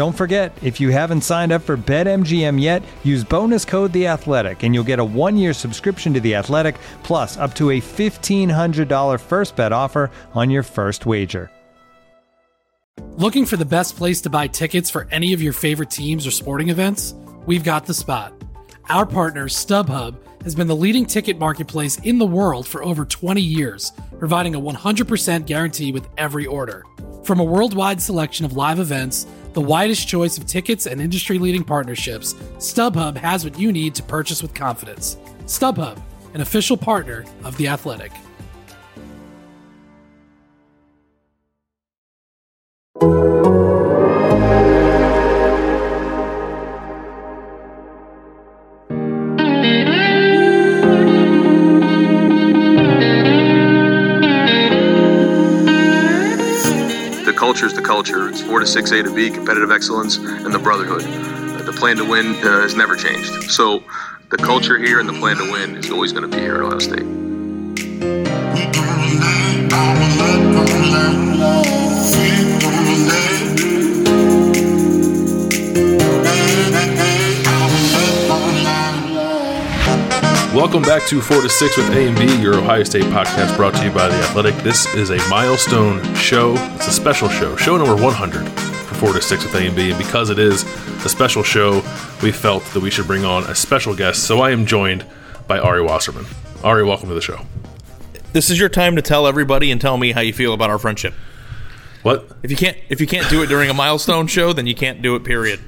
Don't forget, if you haven't signed up for BetMGM yet, use bonus code The Athletic, and you'll get a one-year subscription to The Athletic, plus up to a $1,500 first bet offer on your first wager. Looking for the best place to buy tickets for any of your favorite teams or sporting events? We've got the spot. Our partner, StubHub, has been the leading ticket marketplace in the world for over 20 years, providing a 100% guarantee with every order. From a worldwide selection of live events, the widest choice of tickets and industry leading partnerships, StubHub has what you need to purchase with confidence. StubHub, an official partner of The Athletic. Culture. It's 4 to 6 A to B, competitive excellence, and the brotherhood. Uh, The plan to win uh, has never changed. So the culture here and the plan to win is always going to be here at Ohio State. Welcome back to 4 to 6 with A and B, your Ohio State podcast brought to you by The Athletic. This is a milestone show. It's a special show, show number 100 for 4 to 6 with A and B. And because it is a special show, we felt that we should bring on a special guest. So I am joined by Ari Wasserman. Ari, welcome to the show. This is your time to tell everybody and tell me how you feel about our friendship. What? If you can't if you can't do it during a milestone show, then you can't do it. Period.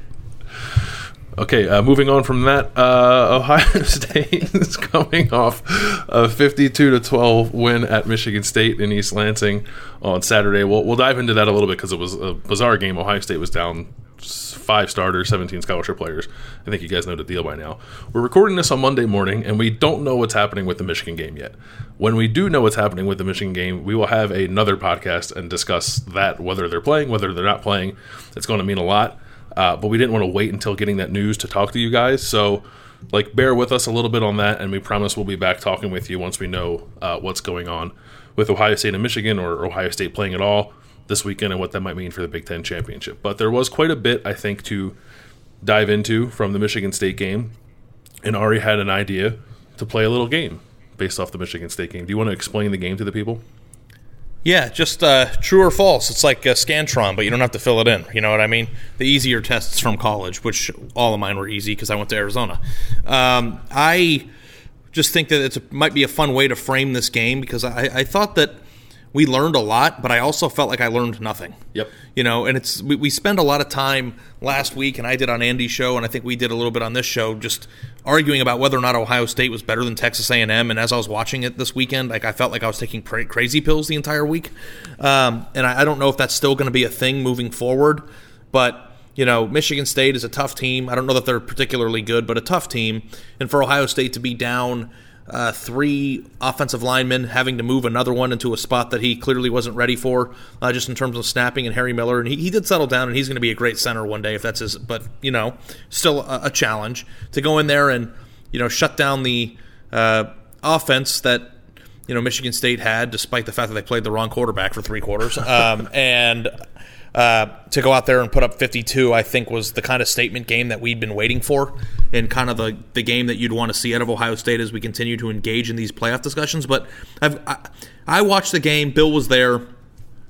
Okay, uh, moving on from that, uh, Ohio State is coming off a 52 to 12 win at Michigan State in East Lansing on Saturday. We'll, we'll dive into that a little bit because it was a bizarre game. Ohio State was down five starters, 17 scholarship players. I think you guys know the deal by now. We're recording this on Monday morning, and we don't know what's happening with the Michigan game yet. When we do know what's happening with the Michigan game, we will have another podcast and discuss that, whether they're playing, whether they're not playing. It's going to mean a lot. Uh, but we didn't want to wait until getting that news to talk to you guys. So, like, bear with us a little bit on that, and we promise we'll be back talking with you once we know uh, what's going on with Ohio State and Michigan, or Ohio State playing at all this weekend, and what that might mean for the Big Ten championship. But there was quite a bit, I think, to dive into from the Michigan State game, and Ari had an idea to play a little game based off the Michigan State game. Do you want to explain the game to the people? Yeah, just uh, true or false. It's like Scantron, but you don't have to fill it in. You know what I mean? The easier tests from college, which all of mine were easy because I went to Arizona. Um, I just think that it might be a fun way to frame this game because I, I thought that we learned a lot, but I also felt like I learned nothing. Yep. You know, and it's we, we spend a lot of time last week, and I did on Andy's show, and I think we did a little bit on this show, just arguing about whether or not Ohio State was better than Texas A&M. And as I was watching it this weekend, like I felt like I was taking cra- crazy pills the entire week, um, and I, I don't know if that's still going to be a thing moving forward, but. You know, Michigan State is a tough team. I don't know that they're particularly good, but a tough team. And for Ohio State to be down uh, three offensive linemen, having to move another one into a spot that he clearly wasn't ready for, uh, just in terms of snapping and Harry Miller. And he, he did settle down, and he's going to be a great center one day if that's his. But you know, still a, a challenge to go in there and you know shut down the uh, offense that you know Michigan State had, despite the fact that they played the wrong quarterback for three quarters, um, and. Uh, to go out there and put up 52, I think was the kind of statement game that we'd been waiting for, and kind of the, the game that you'd want to see out of Ohio State as we continue to engage in these playoff discussions. But I've, I, I watched the game. Bill was there.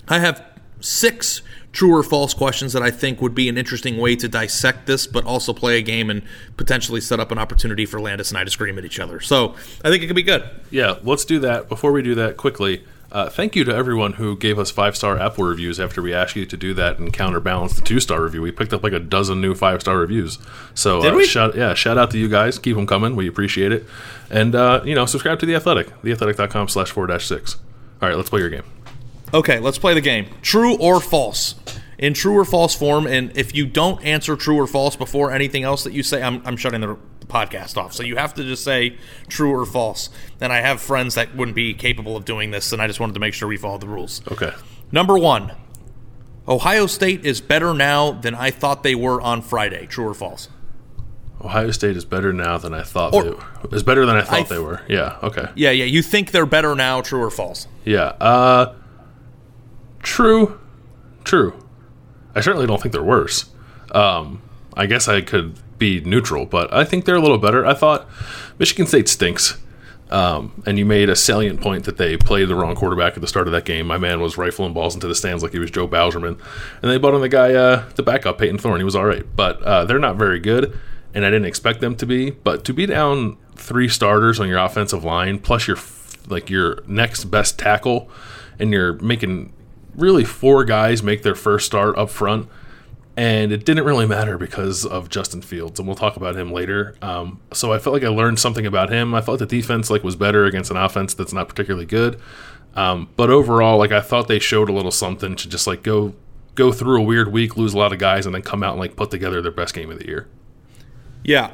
I have six true or false questions that I think would be an interesting way to dissect this, but also play a game and potentially set up an opportunity for Landis and I to scream at each other. So I think it could be good. Yeah, let's do that. Before we do that, quickly, uh, thank you to everyone who gave us five star Apple reviews after we asked you to do that and counterbalance the two star review. We picked up like a dozen new five star reviews. So Did uh, we? shout yeah, shout out to you guys. Keep them coming. We appreciate it. And uh, you know, subscribe to the Athletic, theathletic.com slash four dash six. All right, let's play your game. Okay, let's play the game. True or false? In true or false form, and if you don't answer true or false before anything else that you say, I'm, I'm shutting the podcast off. So you have to just say true or false. And I have friends that wouldn't be capable of doing this, and I just wanted to make sure we followed the rules. Okay. Number one, Ohio State is better now than I thought they were on Friday. True or false? Ohio State is better now than I thought Or- they were. Is better than I thought I they were. Yeah, okay. Yeah, yeah. You think they're better now? True or false? Yeah. Uh true. True. I certainly don't think they're worse. Um I guess I could be neutral, but I think they're a little better. I thought Michigan State stinks. Um, and you made a salient point that they played the wrong quarterback at the start of that game. My man was rifling balls into the stands like he was Joe Bauserman. And they brought on the guy, uh, the backup, Payton Thorne. He was all right. But uh, they're not very good, and I didn't expect them to be. But to be down three starters on your offensive line, plus your like your next best tackle, and you're making really four guys make their first start up front and it didn't really matter because of Justin Fields, and we'll talk about him later. Um, so I felt like I learned something about him. I felt the defense like was better against an offense that's not particularly good. Um, but overall, like I thought they showed a little something to just like go go through a weird week, lose a lot of guys, and then come out and like put together their best game of the year. Yeah.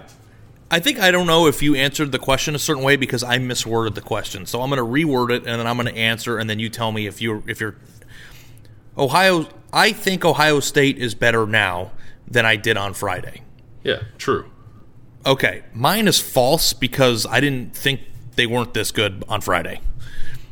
I think I don't know if you answered the question a certain way because I misworded the question. So I'm going to reword it and then I'm going to answer and then you tell me if you if you're Ohio I think Ohio State is better now than I did on Friday. Yeah, true. Okay, mine is false because I didn't think they weren't this good on Friday.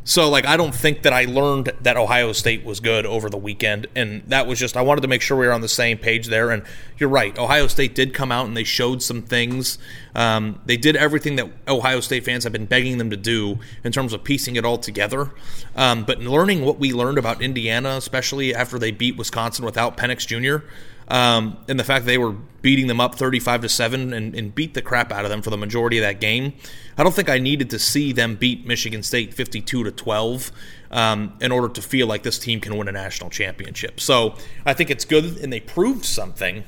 So like I don't think that I learned that Ohio State was good over the weekend and that was just I wanted to make sure we were on the same page there and you're right Ohio State did come out and they showed some things um, they did everything that Ohio State fans have been begging them to do in terms of piecing it all together um, but learning what we learned about Indiana especially after they beat Wisconsin without Penix Jr. Um, and the fact that they were beating them up 35 to 7 and, and beat the crap out of them for the majority of that game. I don't think I needed to see them beat Michigan State 52 to 12 um, in order to feel like this team can win a national championship. So I think it's good and they proved something.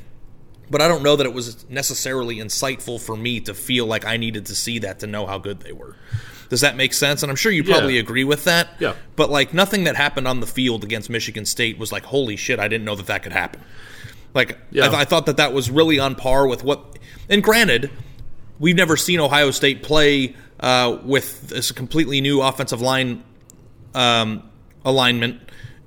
But I don't know that it was necessarily insightful for me to feel like I needed to see that to know how good they were. Does that make sense? And I'm sure you probably Yeah. agree with that. Yeah. But like nothing that happened on the field against Michigan State was like, holy shit, I didn't know that that could happen. Like Yeah. I, th- I thought that that was really on par with what. And granted, we've never seen Ohio State play uh, with this completely new offensive line um, alignment.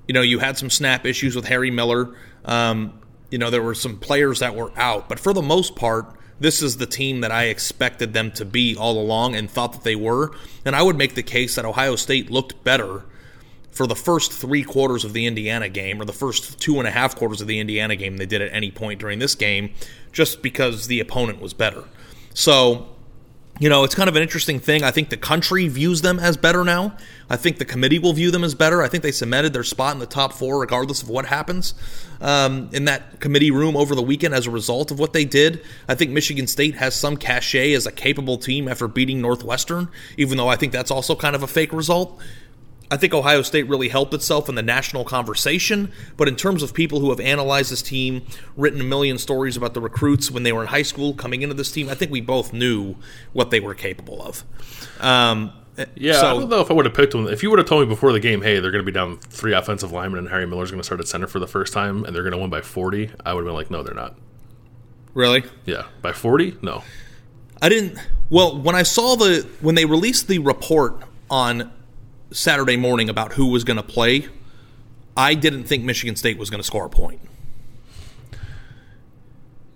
You know, you had some snap issues with Harry Miller. Um, you know, there were some players that were out, but for the most part, this is the team that I expected them to be all along and thought that they were. And I would make the case that Ohio State looked better for the first three quarters of the Indiana game, or the first two and a half quarters of the Indiana game, they did at any point during this game, just because the opponent was better. So, you know, it's kind of an interesting thing. I think the country views them as better now. I think the committee will view them as better. I think they cemented their spot in the top four, regardless of what happens um, in that committee room over the weekend as a result of what they did. I think Michigan State has some cachet as a capable team after beating Northwestern, even though I think that's also kind of a fake result. I think Ohio State really helped itself in the national conversation, but in terms of people who have analyzed this team, written a million stories about the recruits when they were in high school coming into this team, I think we both knew what they were capable of. Um, Yeah, I don't know if I would have picked them. If you would have told me before the game, hey, they're going to be down three offensive linemen and Harry Miller's going to start at center for the first time and they're going to win by 40, I would have been like, no, they're not. really, Yeah, by 40? No. I didn't. Well, when I saw the when they released the report on Saturday morning about who was going to play, I didn't think Michigan State was going to score a point.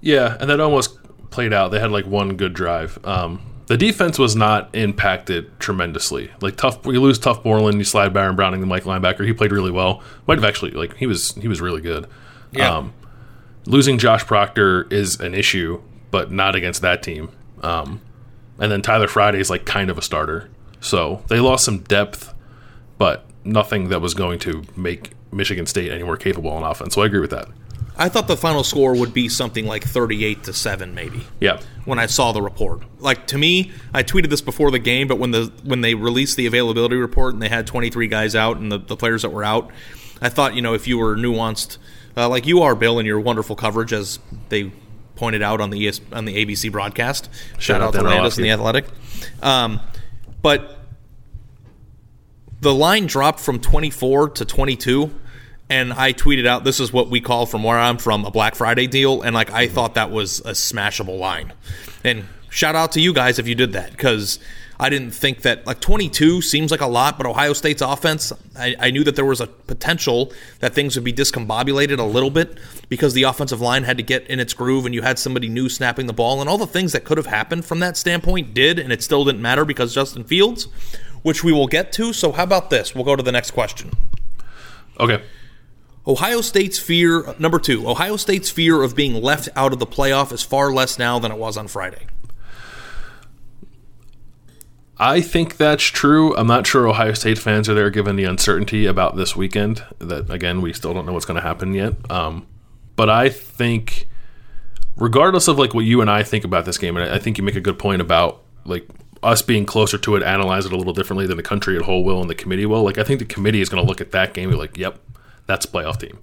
Yeah, and that almost played out. They had like one good drive. Um, the defense was not impacted tremendously. Like tough, you lose Tuf Borland, you slide Baron Browning, the Mike linebacker. He played really well. Might have actually like he was he was really good. Yeah. Um, losing Josh Proctor is an issue, but not against that team. Um, and then Tyler Friday is like kind of a starter. So they lost some depth, but nothing that was going to make Michigan State any more capable on offense. So I agree with that. I thought the final score would be something like 38 to 7 maybe. Yeah. When I saw the report. Like to me, I tweeted this before the game, but when the when they released the availability report and they had 23 guys out and the, the players that were out, I thought, you know, if you were nuanced uh, like you are, Bill, in your wonderful coverage as they pointed out on the ES, on the ABC broadcast. Shout, Shout out out to Landis and the Athletic. Um, but the line dropped from 24 to 22 and i tweeted out this is what we call from where i'm from a black friday deal and like i thought that was a smashable line. And shout out to you guys if you did that because i didn't think that like 22 seems like a lot but ohio state's offense I, I knew that there was a potential that things would be discombobulated a little bit because the offensive line had to get in its groove and you had somebody new snapping the ball and all the things that could have happened from that standpoint did and it still didn't matter because justin fields which we will get to. So, how about this? We'll go to the next question. Okay. Ohio State's fear, number two, Ohio State's fear of being left out of the playoff is far less now than it was on Friday. I think that's true. I'm not sure Ohio State fans are there given the uncertainty about this weekend. That again, we still don't know what's going to happen yet. Um, but I think, regardless of like what you and I think about this game, and I I think you make a good point about like us being closer to it, analyze it a little differently than the country at whole will and the committee will. Like I think the committee is going to look at that game and be like, "Yep, that's a playoff team."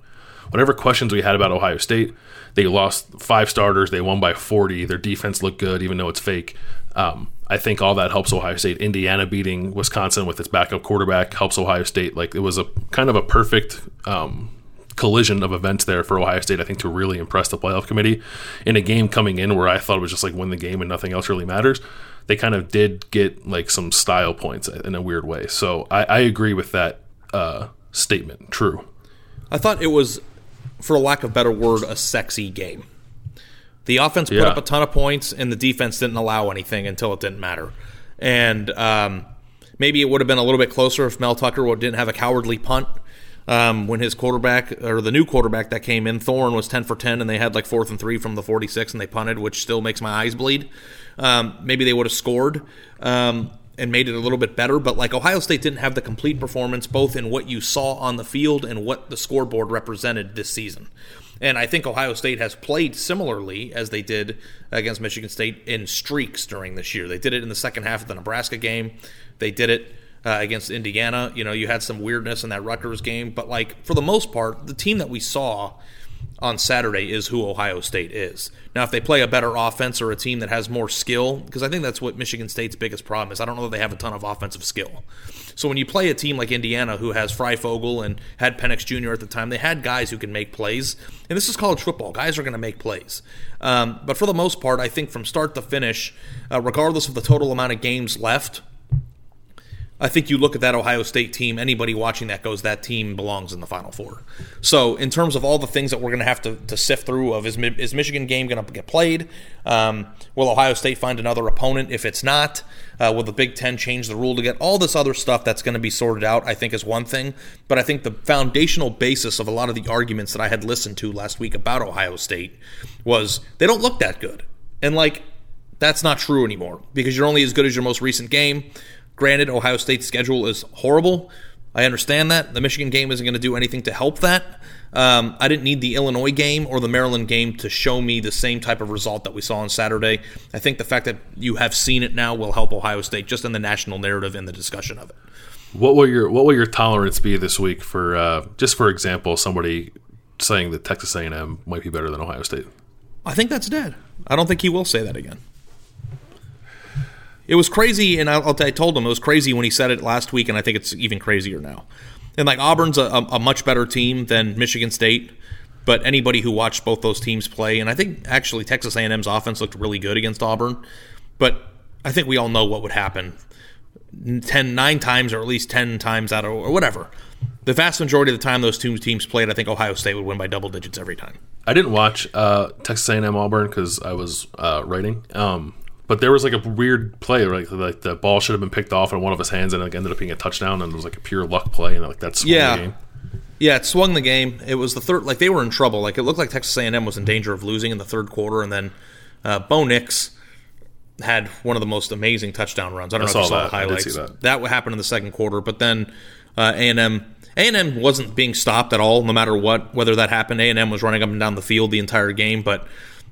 Whatever questions we had about Ohio State, they lost five starters. They won by 40. Their defense looked good, even though it's fake. Um, I think all that helps Ohio State. Indiana beating Wisconsin with its backup quarterback helps Ohio State. Like it was a kind of a perfect um, collision of events there for Ohio State. I think to really impress the playoff committee in a game coming in where I thought it was just like win the game and nothing else really matters. They kind of did get like some style points in a weird way. So I, I agree with that uh, statement. True. I thought it was, for lack of a better word, a sexy game. The offense put Yeah. up a ton of points, and the defense didn't allow anything until it didn't matter. And um, maybe it would have been a little bit closer if Mel Tucker didn't have a cowardly punt. Um, when his quarterback or the new quarterback that came in, Thorne was ten for ten, and they had like fourth and three from the forty-six, and they punted, which still makes my eyes bleed. Um, maybe they would have scored um, and made it a little bit better, but like Ohio State didn't have the complete performance, both in what you saw on the field and what the scoreboard represented this season. And I think Ohio State has played similarly as they did against Michigan State in streaks during this year. They did it in the second half of the Nebraska game. They did it uh, against Indiana. You know, you had some weirdness in that Rutgers game, but like for the most part, the team that we saw on Saturday is who Ohio State is. Now, if they play a better offense or a team that has more skill, because I think that's what Michigan State's biggest problem is. I don't know that they have a ton of offensive skill. So when you play a team like Indiana, who has Fryfogle and had Penix Jr. at the time, they had guys who can make plays. And this is college football; guys are going to make plays. Um, but for the most part, I think from start to finish, uh, regardless of the total amount of games left, I think you look at that Ohio State team, anybody watching that goes, that team belongs in the Final Four. So, in terms of all the things that we're going to have to, sift through, of is, is Michigan game going to get played? Um, will Ohio State find another opponent? If it's not, uh, will the Big Ten change the rule to get all this other stuff that's going to be sorted out? I think is one thing, but I think the foundational basis of a lot of the arguments that I had listened to last week about Ohio State was they don't look that good, and like that's not true anymore because you're only as good as your most recent game. Granted, Ohio State's schedule is horrible. I understand that. The Michigan game isn't going to do anything to help that. Um, I didn't need the Illinois game or the Maryland game to show me the same type of result that we saw on Saturday. I think the fact that you have seen it now will help Ohio State just in the national narrative and the discussion of it. What will your What will your tolerance be this week for uh, just for example, somebody saying that Texas A&M might be better than Ohio State? I think that's dead. I don't think he will say that again. It was crazy, and I, I told him it was crazy when he said it last week, and I think it's even crazier now. And like Auburn's a, a, much better team than Michigan State, but anybody who watched both those teams play, and I think actually Texas A&M's offense looked really good against Auburn, but I think we all know what would happen. 10, nine times or at least 10 times out of, or whatever. The vast majority of the time those two teams played, I think Ohio State would win by double digits every time. I didn't watch uh, Texas A&M Auburn because I was uh, writing. Um, but there was like a weird play, like like the ball should have been picked off in one of his hands, and it ended up being a touchdown, and it was like a pure luck play, and like that's Yeah. the game. Yeah, it swung the game. It was the third. Like they were in trouble. Like it looked like Texas A&M was in danger of losing in the third quarter, and then uh, Bo Nix had one of the most amazing touchdown runs. I don't I know if you saw that. the highlights. that. That would happen in the second quarter, but then uh, A&M A&M wasn't being stopped at all, no matter what, whether that happened. A&M was running up and down the field the entire game, but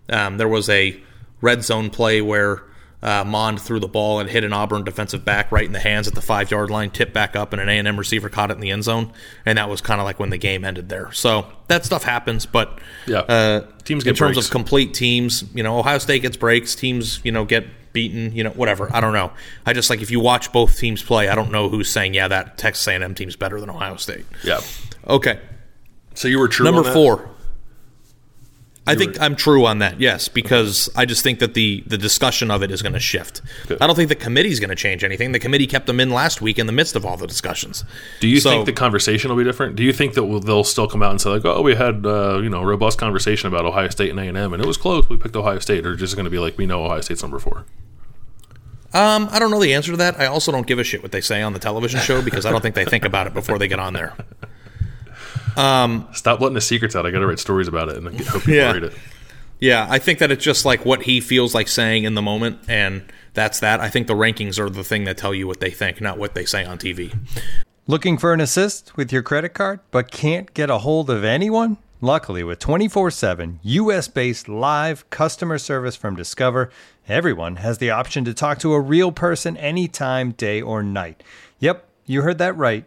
um, there was a red zone play where uh, Mond threw the ball and hit an Auburn defensive back right in the hands at the five yard line, tipped back up, and an A&M receiver caught it in the end zone, and that was kind of like when the game ended there. So that stuff happens, but Yeah. uh, Teams in get terms breaks. of complete teams, you know, Ohio State gets breaks, teams, you know, get beaten, you know, whatever. I don't know. I just like if you watch both teams play, I don't know who's saying, yeah, that Texas A&M team's better than Ohio State. Yeah. Okay, So you were true. number on that? four. I think I'm true on that, yes, because I just think that the the discussion of it is going to shift. Good. I don't think the committee is going to change anything. The committee kept them in last week in the midst of all the discussions. Do you So- think the conversation will be different? Do you think that we'll, they'll still come out and say like, "Oh, we had uh, you know a robust conversation about Ohio State and A and M, and it was close. We picked Ohio State," or just going to be like, "We know Ohio State's number four. Um, I don't know the answer to that. I also don't give a shit what they say on the television show because I don't think they think about it before they get on there. Um, Stop letting the secrets out. I got to write stories about it and then hope people Yeah. read it. Yeah, I think that it's just like what he feels like saying in the moment, and that's that. I think the rankings are the thing that tell you what they think, not what they say on TV. Looking for an assist with your credit card, but can't get a hold of anyone? Luckily, with 24 7 US based live customer service from Discover, everyone has the option to talk to a real person anytime, day or night. Yep, you heard that right.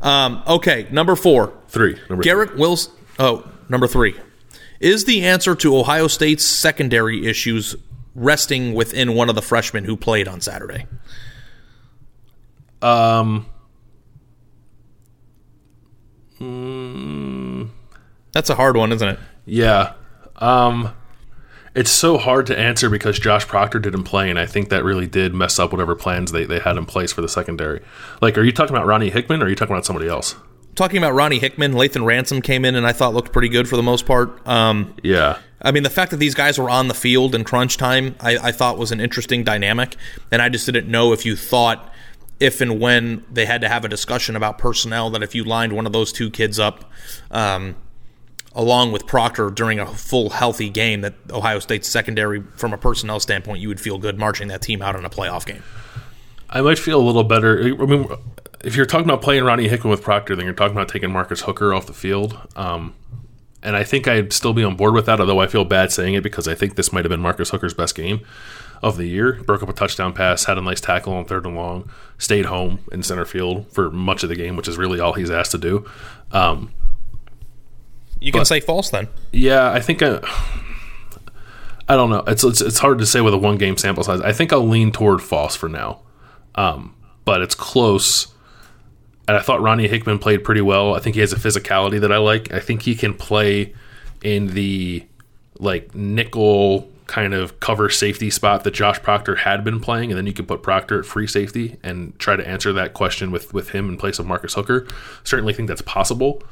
Um, okay, number four. Three. Number Garrett Wills. Oh, number three. Is the answer to Ohio State's secondary issues resting within one of the freshmen who played on Saturday? Um, That's a hard one, isn't it? yeah. Um, it's so hard to answer because Josh Proctor didn't play, and I think that really did mess up whatever plans they, they had in place for the secondary. Like, are you talking about Ronnie Hickman, or are you talking about somebody else? Talking about Ronnie Hickman, Lathan Ransom came in and I thought looked pretty good for the most part. Um, Yeah. I mean, the fact that these guys were on the field in crunch time, I, I thought was an interesting dynamic. And I just didn't know if you thought, if and when they had to have a discussion about personnel, that if you lined one of those two kids up um, along with Proctor during a full healthy game, that Ohio State's secondary, from a personnel standpoint, you would feel good marching that team out in a playoff game. I might feel a little better. I mean, if you're talking about playing Ronnie Hickman with Proctor, then you're talking about taking Marcus Hooker off the field. Um, and I think I'd still be on board with that, although I feel bad saying it because I think this might have been Marcus Hooker's best game of the year. Broke up a touchdown pass, had a nice tackle on third and long, stayed home in center field for much of the game, which is really all he's asked to do. Um, You can But- say false then. yeah, I think I, I don't know. It's, it's it's hard to say with a one game sample size. I think I'll lean toward false for now, um, but it's close. And I thought Ronnie Hickman played pretty well. I think he has a physicality that I like. I think he can play in the like nickel kind of cover safety spot that Josh Proctor had been playing, and then you could put Proctor at free safety and try to answer that question with with him in place of Marcus Hooker. Certainly think that's possible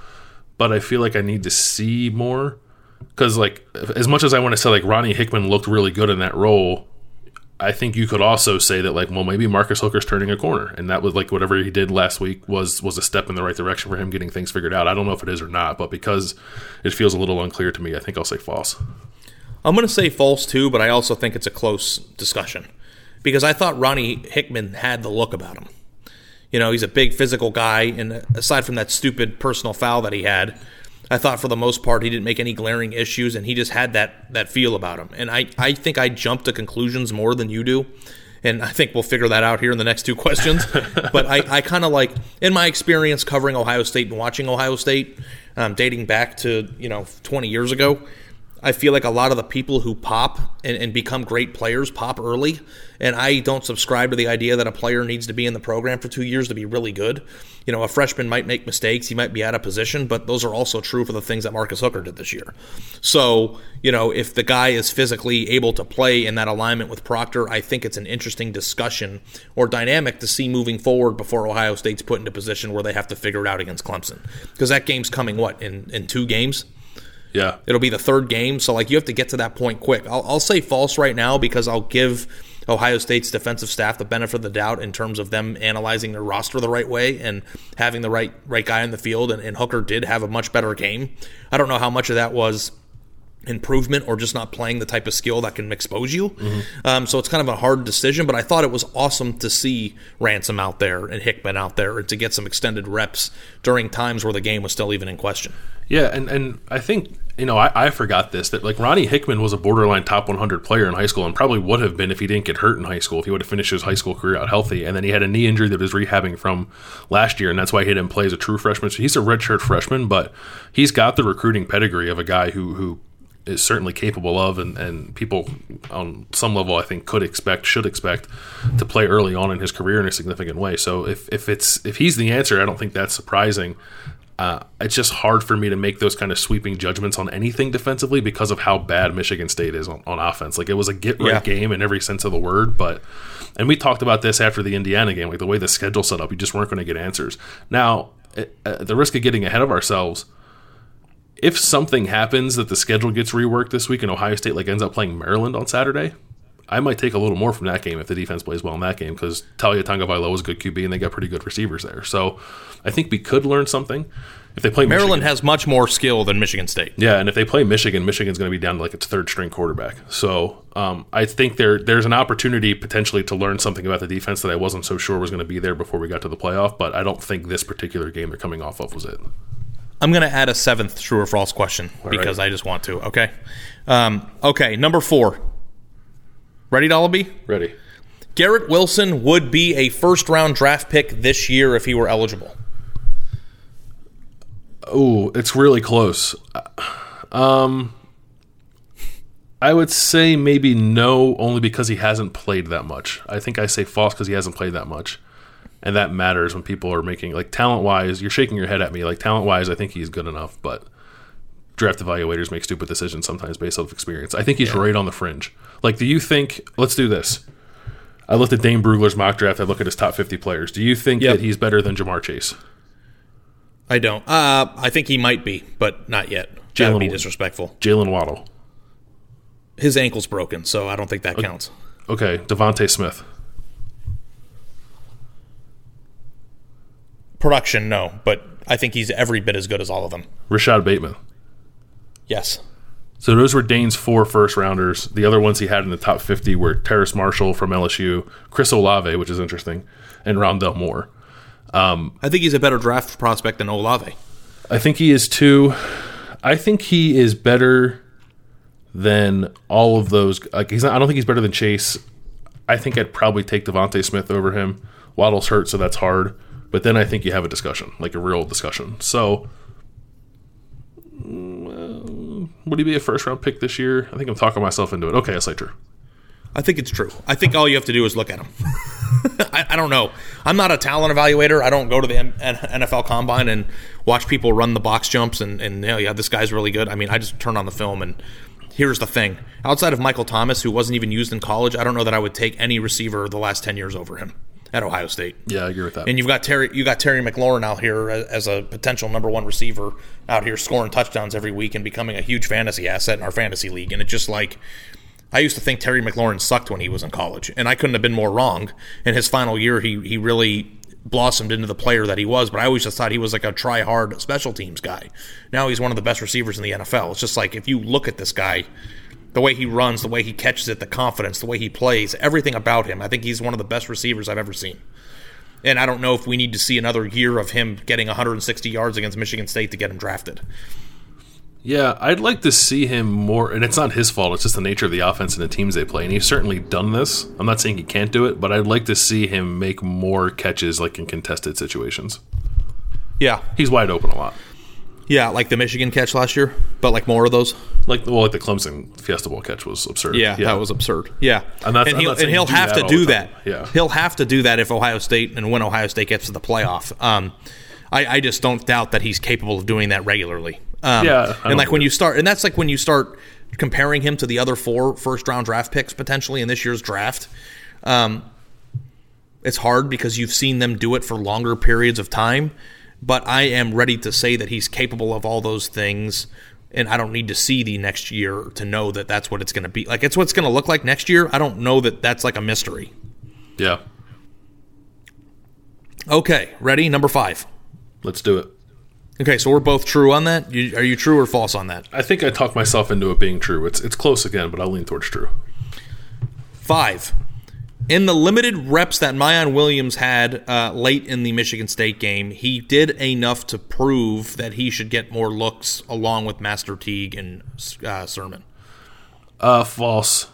but I feel like I need to see more because, like, as much as I want to say like Ronnie Hickman looked really good in that role, I think you could also say that like, well, maybe Marcus Hooker's turning a corner, and that was like whatever he did last week was was a step in the right direction for him getting things figured out. I don't know if it is or not, but because it feels a little unclear to me, I think I'll say false. I'm going to say false too, but I also think it's a close discussion because I thought Ronnie Hickman had the look about him. You know, he's a big physical guy, and aside from that stupid personal foul that he had, I thought for the most part he didn't make any glaring issues, and he just had that that feel about him. And I I think I jump to conclusions more than you do. And I think we'll figure that out here in the next two questions. but I, I kind of like, in my experience covering Ohio State and watching Ohio State, um, dating back to, you know, 20 years ago, I feel like a lot of the people who pop and, and, become great players pop early. And I don't subscribe to the idea that a player needs to be in the program for two years to be really good. You know, a freshman might make mistakes, he might be out of position, but those are also true for the things that Marcus Hooker did this year. So, you know, if the guy is physically able to play in that alignment with Proctor, I think it's an interesting discussion or dynamic to see moving forward before Ohio State's put into position where they have to figure it out against Clemson. Because that game's coming, what, in, in two games? Yeah. It'll be the third game. So, like, you have to get to that point quick. I'll, I'll say false right now because I'll give Ohio State's defensive staff the benefit of the doubt in terms of them analyzing their roster the right way and having the right right guy in the field. And, and Hooker did have a much better game. I don't know how much of that was improvement or just not playing the type of skill that can expose you. Mm-hmm. Um, so it's kind of a hard decision, but I thought it was awesome to see Ransom out there and Hickman out there and to get some extended reps during times where the game was still even in question. Yeah, and, and I think you know I, I forgot this that like Ronnie Hickman was a borderline top 100 player in high school and probably would have been if he didn't get hurt in high school if he would have finished his high school career out healthy and then he had a knee injury that was rehabbing from last year and that's why he didn't play as a true freshman. So he's a redshirt freshman, but he's got the recruiting pedigree of a guy who who is certainly capable of and, and people on some level I think could expect should expect to play early on in his career in a significant way. So if, if it's if he's the answer, I don't think that's surprising. Uh, it's just hard for me to make those kind of sweeping judgments on anything defensively because of how bad Michigan State is on, on offense. Like it was a get right yeah. game in every sense of the word, but and we talked about this after the Indiana game, like the way the schedule set up, you just weren't going to get answers. Now, at the risk of getting ahead of ourselves, if something happens that the schedule gets reworked this week and Ohio State like ends up playing Maryland on Saturday, I might take a little more from that game if the defense plays well in that game because Taulia Tagovailoa is a good QB and they got pretty good receivers there. So I think we could learn something if they play. Maryland Michigan. has much more skill than Michigan State. Yeah, and if they play Michigan, Michigan's going to be down to like its third string quarterback. So um, I think there there's an opportunity potentially to learn something about the defense that I wasn't so sure was going to be there before we got to the playoff. But I don't think this particular game they're coming off of was it. I'm going to add a seventh true or false question All because right. I just want to. Okay. Um, okay. Number four. Ready, Dollaby? Ready. Garrett Wilson would be a first round draft pick this year if he were eligible. Oh, it's really close. Um, I would say maybe no, only because he hasn't played that much. I think I say false because he hasn't played that much, and that matters when people are making like talent wise. You're shaking your head at me. Like talent wise, I think he's good enough, but draft evaluators make stupid decisions sometimes based off experience. I think he's yeah. right on the fringe. Like, do you think? Let's do this. I looked at Dane Brugler's mock draft. I look at his top 50 players. Do you think yep. that he's better than Ja'Marr Chase? I don't. Uh, I think he might be, but not yet. That would be disrespectful. Jaylen Waddle. His ankle's broken, so I don't think that counts. Okay, DeVonta Smith. Production, no, but I think he's every bit as good as all of them. Rashod Bateman. Yes. So those were Dane's four first rounders. The other ones he had in the top 50 were Terrace Marshall from LSU, Chris Olave, which is interesting, and Rondale Moore. Um, I think he's a better draft prospect than Olave. I think he is too. I think he is better than all of those. Like he's not, I don't think he's better than Chase. I think I'd probably take DeVonta Smith over him. Waddle's hurt, so that's hard. But then I think you have a discussion, like a real discussion. So mm, would he be a first round pick this year? I think I'm talking myself into it. Okay, I say true. I think it's true. I think all you have to do is look at him. I, I, don't know. I'm not a talent evaluator. I don't go to the NFL Combine and watch people run the box jumps and, and you know, yeah, this guy's really good. I mean, I just turn on the film and here's the thing. Outside of Michael Thomas, who wasn't even used in college, I don't know that I would take any receiver the last 10 years over him at Ohio State. Yeah, I agree with that. And you've got Terry, you got Terry McLaurin out here as a potential number one receiver out here scoring touchdowns every week and becoming a huge fantasy asset in our fantasy league. And it's just like I used to think Terry McLaurin sucked when he was in college, and I couldn't have been more wrong. In his final year, he he really blossomed into the player that he was. But I always just thought he was like a try hard special teams guy. Now he's one of the best receivers in the NFL. It's just like if you look at this guy the way he runs, the way he catches it, the confidence, the way he plays, everything about him. I think he's one of the best receivers I've ever seen. And I don't know if we need to see another year of him getting 160 yards against Michigan State to get him drafted. Yeah, I'd like to see him more, and it's not his fault. It's just the nature of the offense and the teams they play. And he's certainly done this. I'm not saying he can't do it, but I'd like to see him make more catches, like in contested situations. Yeah, he's wide open a lot. Yeah, like the Michigan catch last year, but like more of those. Like well, like the Clemson Fiesta Bowl catch was absurd. Yeah, yeah. that was absurd. Yeah, And that's- I'm he'll, and he'll have to do that. Yeah. he'll have to do that if Ohio State and when Ohio State gets to the playoff. Um, I, I just don't doubt that he's capable of doing that regularly. Um, Yeah, and like when you start, and that's like when you start comparing him to the other four first round draft picks potentially in this year's draft. Um, it's hard because you've seen them do it for longer periods of time. But I am ready to say that he's capable of all those things, and I don't need to see the next year to know that that's what it's going to be. Like it's what it's going to look like next year. I don't know that that's like a mystery. yeah. Okay, ready? Number five. Let's do it. Okay, so we're both true on that. You, are you true or false on that? I think I talked myself into it being true. It's it's close again, but I'll lean towards true. Five. In the limited reps that Miyan Williams had uh, late in the Michigan State game, he did enough to prove that he should get more looks along with Master Teague and uh, Sermon. Uh, false.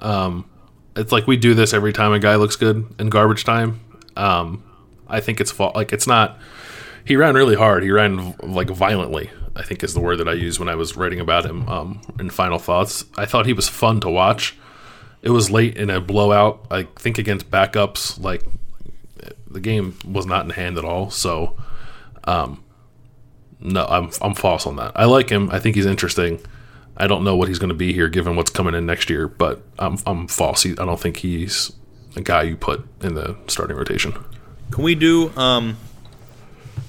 Um, it's like we do this every time a guy looks good in garbage time. Um, I think it's fa- like it's not. He ran really hard. He ran like violently. I think is the word that I used when I was writing about him um, in final thoughts. I thought he was fun to watch. It was late in a blowout. I think against backups, like the game was not in hand at all. So, um, no, I'm I'm false on that. I like him. I think he's interesting. I don't know what he's going to be here given what's coming in next year, but I'm I'm false. He, I don't think he's a guy you put in the starting rotation. Can we do um,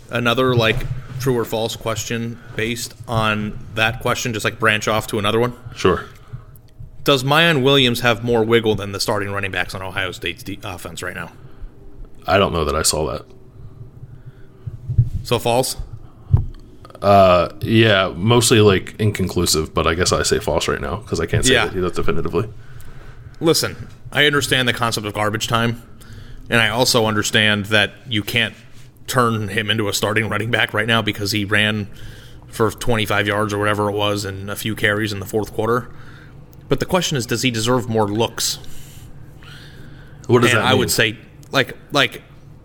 another like true or false question based on that question? Just like branch off to another one. Sure. Does Miyan Williams have more wiggle than the starting running backs on Ohio State's de- offense right now? I don't know that I saw that. So false. Uh, Yeah, mostly like inconclusive, but I guess I say false right now because I can't say Yeah. that does definitively. Listen, I understand the concept of garbage time, and I also understand that you can't turn him into a starting running back right now because he ran for 25 yards or whatever it was and a few carries in the fourth quarter. But the question is, does he deserve more looks? What does and that I would say like like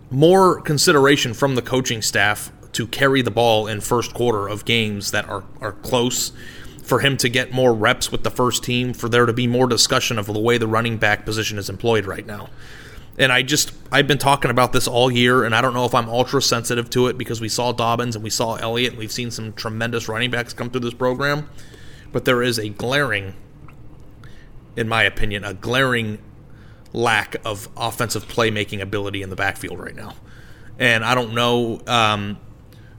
more consideration from the coaching staff to carry the ball in first quarter of games that are are close for him to get more reps with the first team for there to be more discussion of the way the running back position is employed right now. And I just I've been talking about this all year and I don't know if I'm ultra sensitive to it because we saw Dobbins and we saw Elliott and we've seen some tremendous running backs come through this program, but there is a glaring in my opinion a glaring lack of offensive playmaking ability in the backfield right now. And I don't know, um,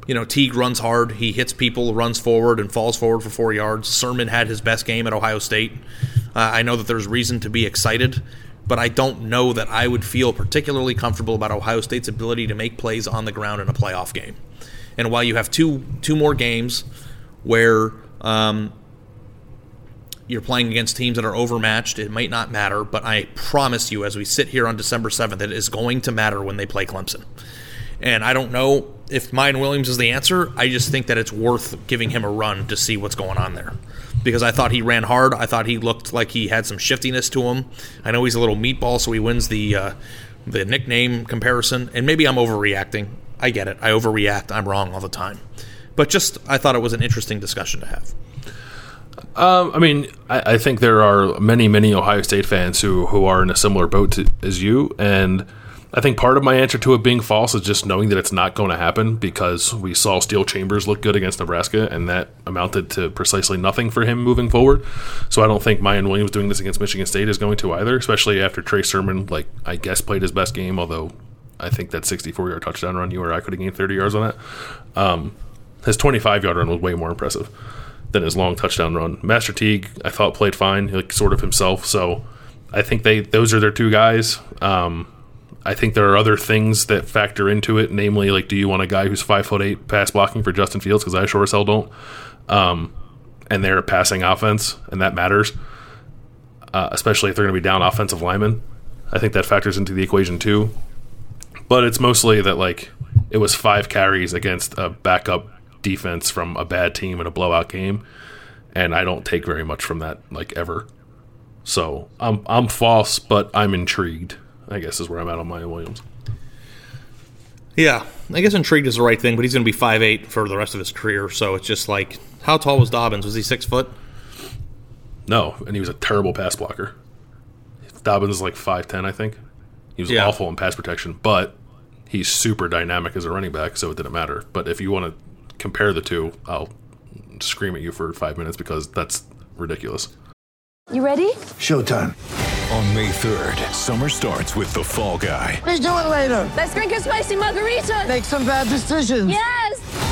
you know, Teague runs hard. He hits people, runs forward, and falls forward for four yards. Sermon had his best game at Ohio State. Uh, I know that there's reason to be excited, but I don't know that I would feel particularly comfortable about Ohio State's ability to make plays on the ground in a playoff game. And while you have two two more games where um, you're playing against teams that are overmatched. It might not matter, but I promise you, as we sit here on December 7th, it is going to matter when they play Clemson. And I don't know if Miyan Williams is the answer. I just think that it's worth giving him a run to see what's going on there. Because I thought he ran hard. I thought he looked like he had some shiftiness to him. I know he's a little meatball, so he wins the uh, the nickname comparison. And maybe I'm overreacting. I get it. I overreact. I'm wrong all the time. But just, I thought it was an interesting discussion to have. Um, I mean, I, I think there are many, many Ohio State fans who who are in a similar boat to, as you, and I think part of my answer to it being false is just knowing that it's not going to happen because we saw Steele Chambers look good against Nebraska, and that amounted to precisely nothing for him moving forward. So I don't think Miyan Williams doing this against Michigan State is going to either, especially after Trey Sermon, like I guess, played his best game, although I think that 64 yard touchdown run, you or I could have gained 30 yards on that. Um, his 25 yard run was way more impressive than his long touchdown run. Master Teague, I thought played fine, like sort of himself. So I think they those are their two guys. Um, I think there are other things that factor into it, namely, like, do you want a guy who's five foot eight pass blocking for Justin Fields? Because I sure as hell don't. Um, and they're a passing offense, and that matters, uh, especially if they're going to be down offensive linemen. I think that factors into the equation too. But it's mostly that like it was five carries against a backup defense from a bad team in a blowout game, and I don't take very much from that like ever. So I'm I'm false, but I'm intrigued. I guess is where I'm at on Miyan Williams. Yeah, I guess intrigued is the right thing, but he's going to be five eight for the rest of his career. So it's just like, how tall was Dobbins? Was he six foot? No, and he was a terrible pass blocker. Dobbins is like 5'10, I think. He was Yeah. awful in pass protection, but he's super dynamic as a running back, so it didn't matter. But if you want to compare the two, I'll scream at you for five minutes because that's ridiculous. You ready? Showtime. On May 3rd, summer starts with The Fall Guy. Let's do it later. Let's drink a spicy margarita. Make some bad decisions. Yes.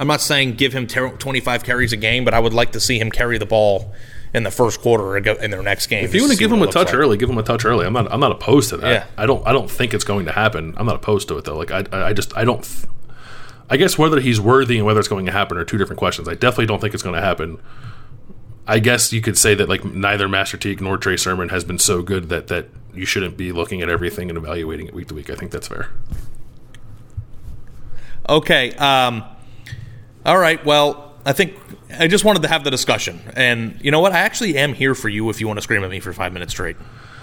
I'm not saying give him 25 carries a game, but I would like to see him carry the ball in the first quarter or go- in their next game. If you want to give him a touch like. early, give him a touch early. I'm not. I'm not opposed to that. Yeah. I don't. I don't think it's going to happen. I'm not opposed to it though. Like I. I just. I don't. I guess whether he's worthy and whether it's going to happen are two different questions. I definitely don't think it's going to happen. I guess you could say that like neither Master Teague nor Trey Sermon has been so good that that you shouldn't be looking at everything and evaluating it week to week. I think that's fair. Okay. Um, all right. Well, I think I just wanted to have the discussion, and you know what? I actually am here for you if you want to scream at me for five minutes straight.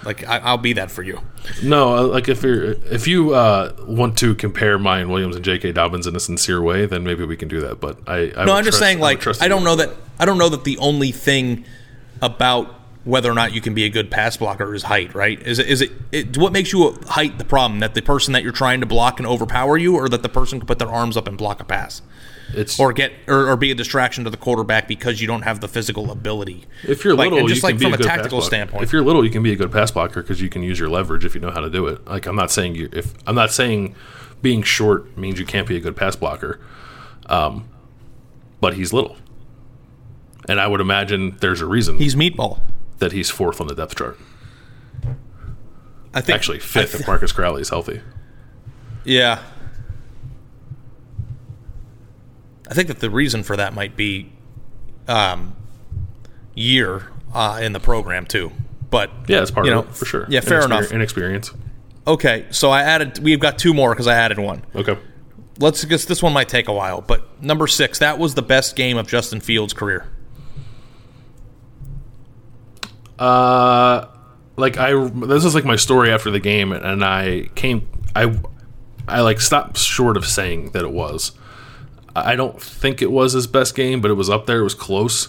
Like I, I'll be that for you. No, uh, like if you're if you uh, want to compare Miyan Williams and J.K. Dobbins in a sincere way, then maybe we can do that. But I, I no, I'm just trust- saying. Like trust I don't know that I don't know that the only thing about whether or not you can be a good pass blocker is height, right? Is it is it, it what makes you height the problem that the person that you're trying to block can overpower you, or that the person can put their arms up and block a pass? It's or get or, or be a distraction to the quarterback because you don't have the physical ability. If you're like, little, just you like can be from a, a, good tactical pass blocker. standpoint. If you're little, you can be a good pass blocker because you can use your leverage if you know how to do it. Like I'm not saying you if I'm not saying being short means you can't be a good pass blocker, um, but he's little, and I would imagine there's a reason he's meatball that he's fourth on the depth chart. I think Actually, fifth th- if Marcus Crowley is healthy. Yeah. I think that the reason for that might be um, year uh, in the program too. But Yeah, it's part you of know, it for sure. Yeah, fair Inexper- enough. Inexperience. Okay, so I added. We've got two more because I added one. Okay. Let's guess this one might take a while, but number six. That was the best game of Justin Fields' career. Uh, like I this is like my story after the game, and I came I I like stopped short of saying that it was. I don't think it was his best game, but it was up there. It was close.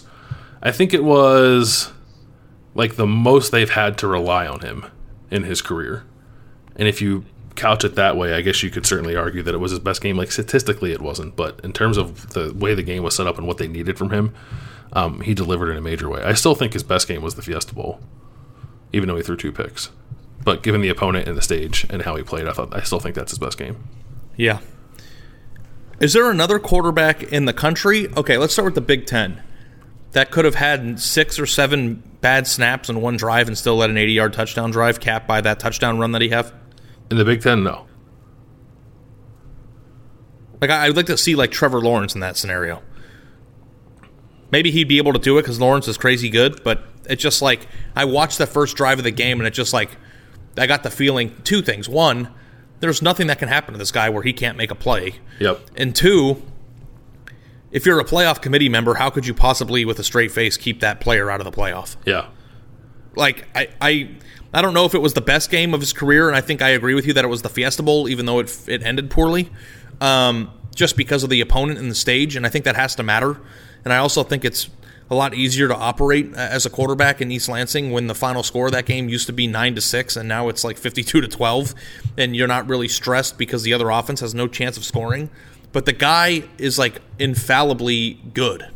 I think it was like the most they've had to rely on him in his career. And if you couch it that way, I guess you could certainly argue that it was his best game. Like statistically, it wasn't, but in terms of the way the game was set up and what they needed from him, um, he delivered in a major way. I still think his best game was the Fiesta Bowl, even though he threw two picks. But given the opponent and the stage and how he played, I thought I still think that's his best game. Yeah. Is there another quarterback in the country? Okay, let's start with the Big Ten. That could have had six or seven bad snaps in one drive and still let an 80 yard touchdown drive capped by that touchdown run that he have? In the Big Ten, no. Like, I- I'd like to see, like, Trevor Lawrence in that scenario. Maybe he'd be able to do it because Lawrence is crazy good, but it's just like, I watched the first drive of the game and it's just like, I got the feeling two things. One, there's nothing that can happen to this guy where he can't make a play. Yep. And two, if you're a playoff committee member, how could you possibly, with a straight face, keep that player out of the playoff? Yeah. Like I, I, I don't know if it was the best game of his career, and I think I agree with you that it was the Fiesta Bowl, even though it it ended poorly, um, just because of the opponent and the stage, and I think that has to matter. And I also think it's a lot easier to operate as a quarterback in East Lansing when the final score of that game used to be nine to six, and now it's like fifty-two to twelve, and you're not really stressed because the other offense has no chance of scoring. But the guy is like infallibly good.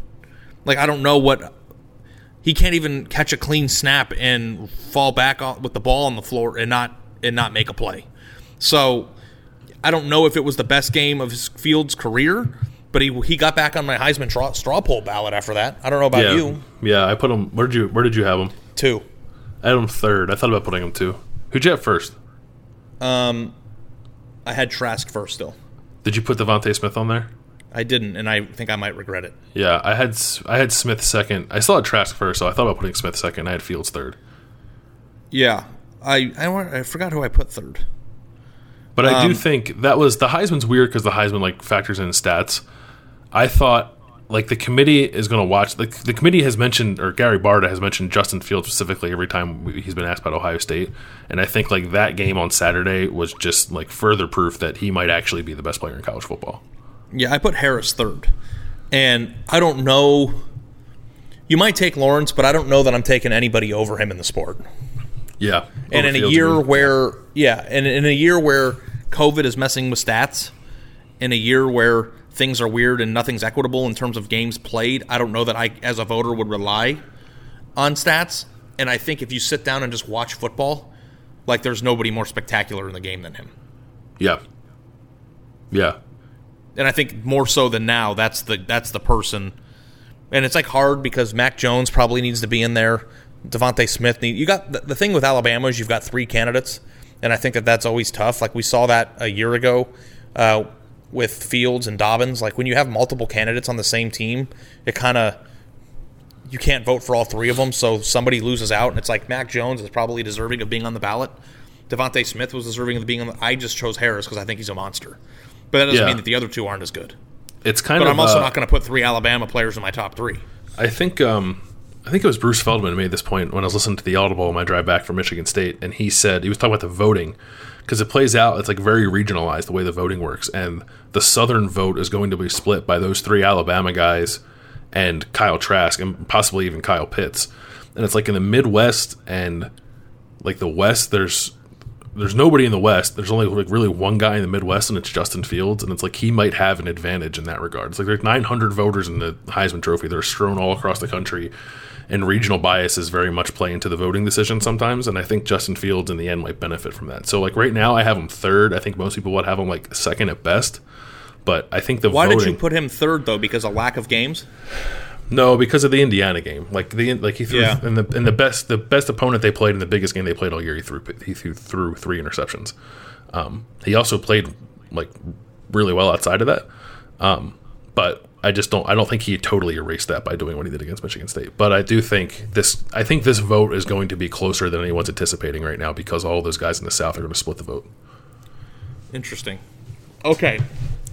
Like I don't know what he can't even catch a clean snap and fall back with the ball on the floor and not and not make a play. So I don't know if it was the best game of his Fields' career, but he he got back on my Heisman straw, straw poll ballot after that. I don't know about yeah. you. Yeah, I put him. Where did you Where did you have him? Two. I had him third. I thought about putting him two. Who'd you have first? Um, I had Trask first still. Did you put DeVonta Smith on there? I didn't, and I think I might regret it. Yeah, I had I had Smith second. I still had Trask first, so I thought about putting Smith second. I had Fields third. Yeah, I I, I forgot who I put third. But I Um, do think that was the Heisman's weird because the Heisman like factors in stats. I thought like the committee is going to watch. Like the committee has mentioned, or Gary Barta has mentioned Justin Fields specifically every time he's been asked about Ohio State, and I think like that game on Saturday was just like further proof that he might actually be the best player in college football. Yeah, I put Harris third, and I don't know. You might take Lawrence, but I don't know that I'm taking anybody over him in the sport. Yeah, and in a year where yeah and in a year where covid is messing with stats in a year where things are weird and nothing's equitable in terms of games played i don't know that i as a voter would rely on stats. And i think if you sit down and just watch football like there's nobody more spectacular in the game than him. Yeah, yeah, and i think more so than now that's the that's the person. And it's like hard because mac jones probably needs to be in there. DeVonta smith need, you got the, the thing with alabama is you've got three candidates and i think that that's always tough. Like we saw that a year ago uh, with fields and dobbins like when you have multiple candidates on the same team it kind of you can't vote for all three of them so somebody loses out and it's like mac jones is probably deserving of being on the ballot devonta smith was deserving of being on the i just chose harris because i think he's a monster but that doesn't Yeah. mean that the other two aren't as good it's kind but of. I'm also uh, not going to put three Alabama players in my top three. I think um, I think it was Bruce Feldman who made this point when I was listening to the Audible on my drive back from Michigan State, and he said he was talking about the voting because it plays out. It's like very regionalized the way the voting works, and the Southern vote is going to be split by those three Alabama guys and Kyle Trask and possibly even Kyle Pitts, and it's like in the Midwest and like the West. There's there's nobody in the West. There's only like really one guy in the Midwest, and it's Justin Fields. And it's like he might have an advantage in that regard. It's like there's 900 voters in the Heisman Trophy that are strewn all across the country, and regional biases very much play into the voting decision sometimes. And I think Justin Fields in the end might benefit from that. So like right now, I have him third. I think most people would have him like second at best. But I think the Why voting, did you put him third though? Because of lack of games. no, because of the Indiana game. Like the like he threw Yeah. and the and the best the best opponent they played in the biggest game they played all year. He threw he threw, threw three interceptions. Um, he also played like really well outside of that. Um, but I just don't I don't think he totally erased that by doing what he did against Michigan State. But I do think this I think this vote is going to be closer than anyone's anticipating right now because all those guys in the South are going to split the vote. Interesting. Okay,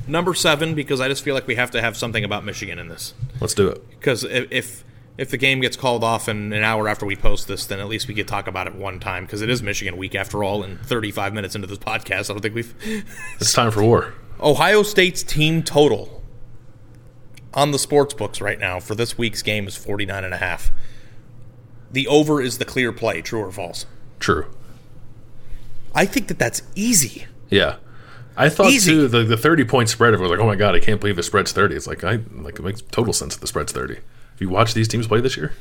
number seven because I just feel like we have to have something about Michigan in this. Let's do it. Because if, if if the game gets called off in an hour after we post this, then at least we could talk about it one time because it is Michigan week after all. And 35 minutes into this podcast, I don't think we've It's time for war. Ohio State's team total on the sports books right now for this week's game is 49 and a half. The over is the clear play, true or false? True. I think that that's easy. Yeah. I thought Easy. too the, the thirty point spread. I was like, oh my god, I can't believe the spread's thirty. It's like I like it makes total sense that the spread's thirty. If you watch these teams play this year,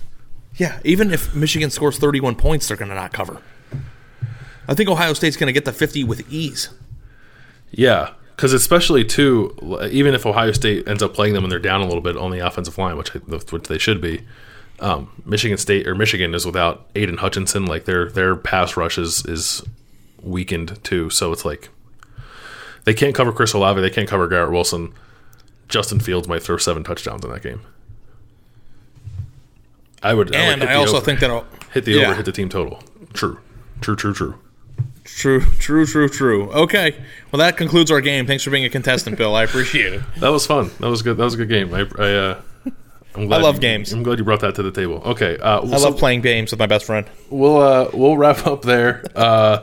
Yeah, even if Michigan scores 31 points, they're going to not cover. I think Ohio State's going to get the 50 with ease. yeah, because especially too, even if Ohio State ends up playing them and they're down a little bit on the offensive line, which I- which they should be. Um, Michigan State or Michigan is without Aidan Hutchinson. Like their their pass rush is is weakened too. So it's like they can't cover Chris Olave. They can't cover Garrett Wilson. Justin Fields might throw seven touchdowns in that game. I would. I would And I also over. think that hit the yeah. over, hit the team total. True, true, true, true. True, true, true, true. Okay. Well, that concludes our game. Thanks for being a contestant, Bill. I appreciate it. That was fun. That was good. That was a good game. I, I uh, I love you- games. I'm glad you brought that to the table. Okay. Uh, I love playing games with my best friend. We'll uh, we'll wrap up there. Uh,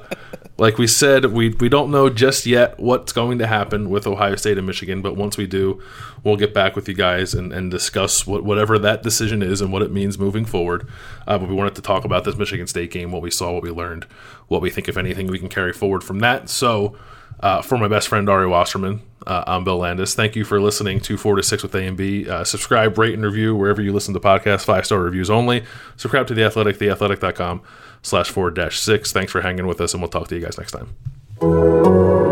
like we said, we we don't know just yet what's going to happen with Ohio State and Michigan, but once we do, we'll get back with you guys and, and discuss what whatever that decision is and what it means moving forward. Uh, but we wanted to talk about this Michigan State game, what we saw, what we learned, what we think, if anything, we can carry forward from that. So. Uh, for my best friend Ari Wasserman, uh, I'm Bill Landis. Thank you for listening to Four to Six with A and B. Uh, subscribe, rate, and review wherever you listen to podcasts. Five star reviews only. Subscribe to the Athletic, theathletic.com slash four dash six. Thanks for hanging with us, and we'll talk to you guys next time.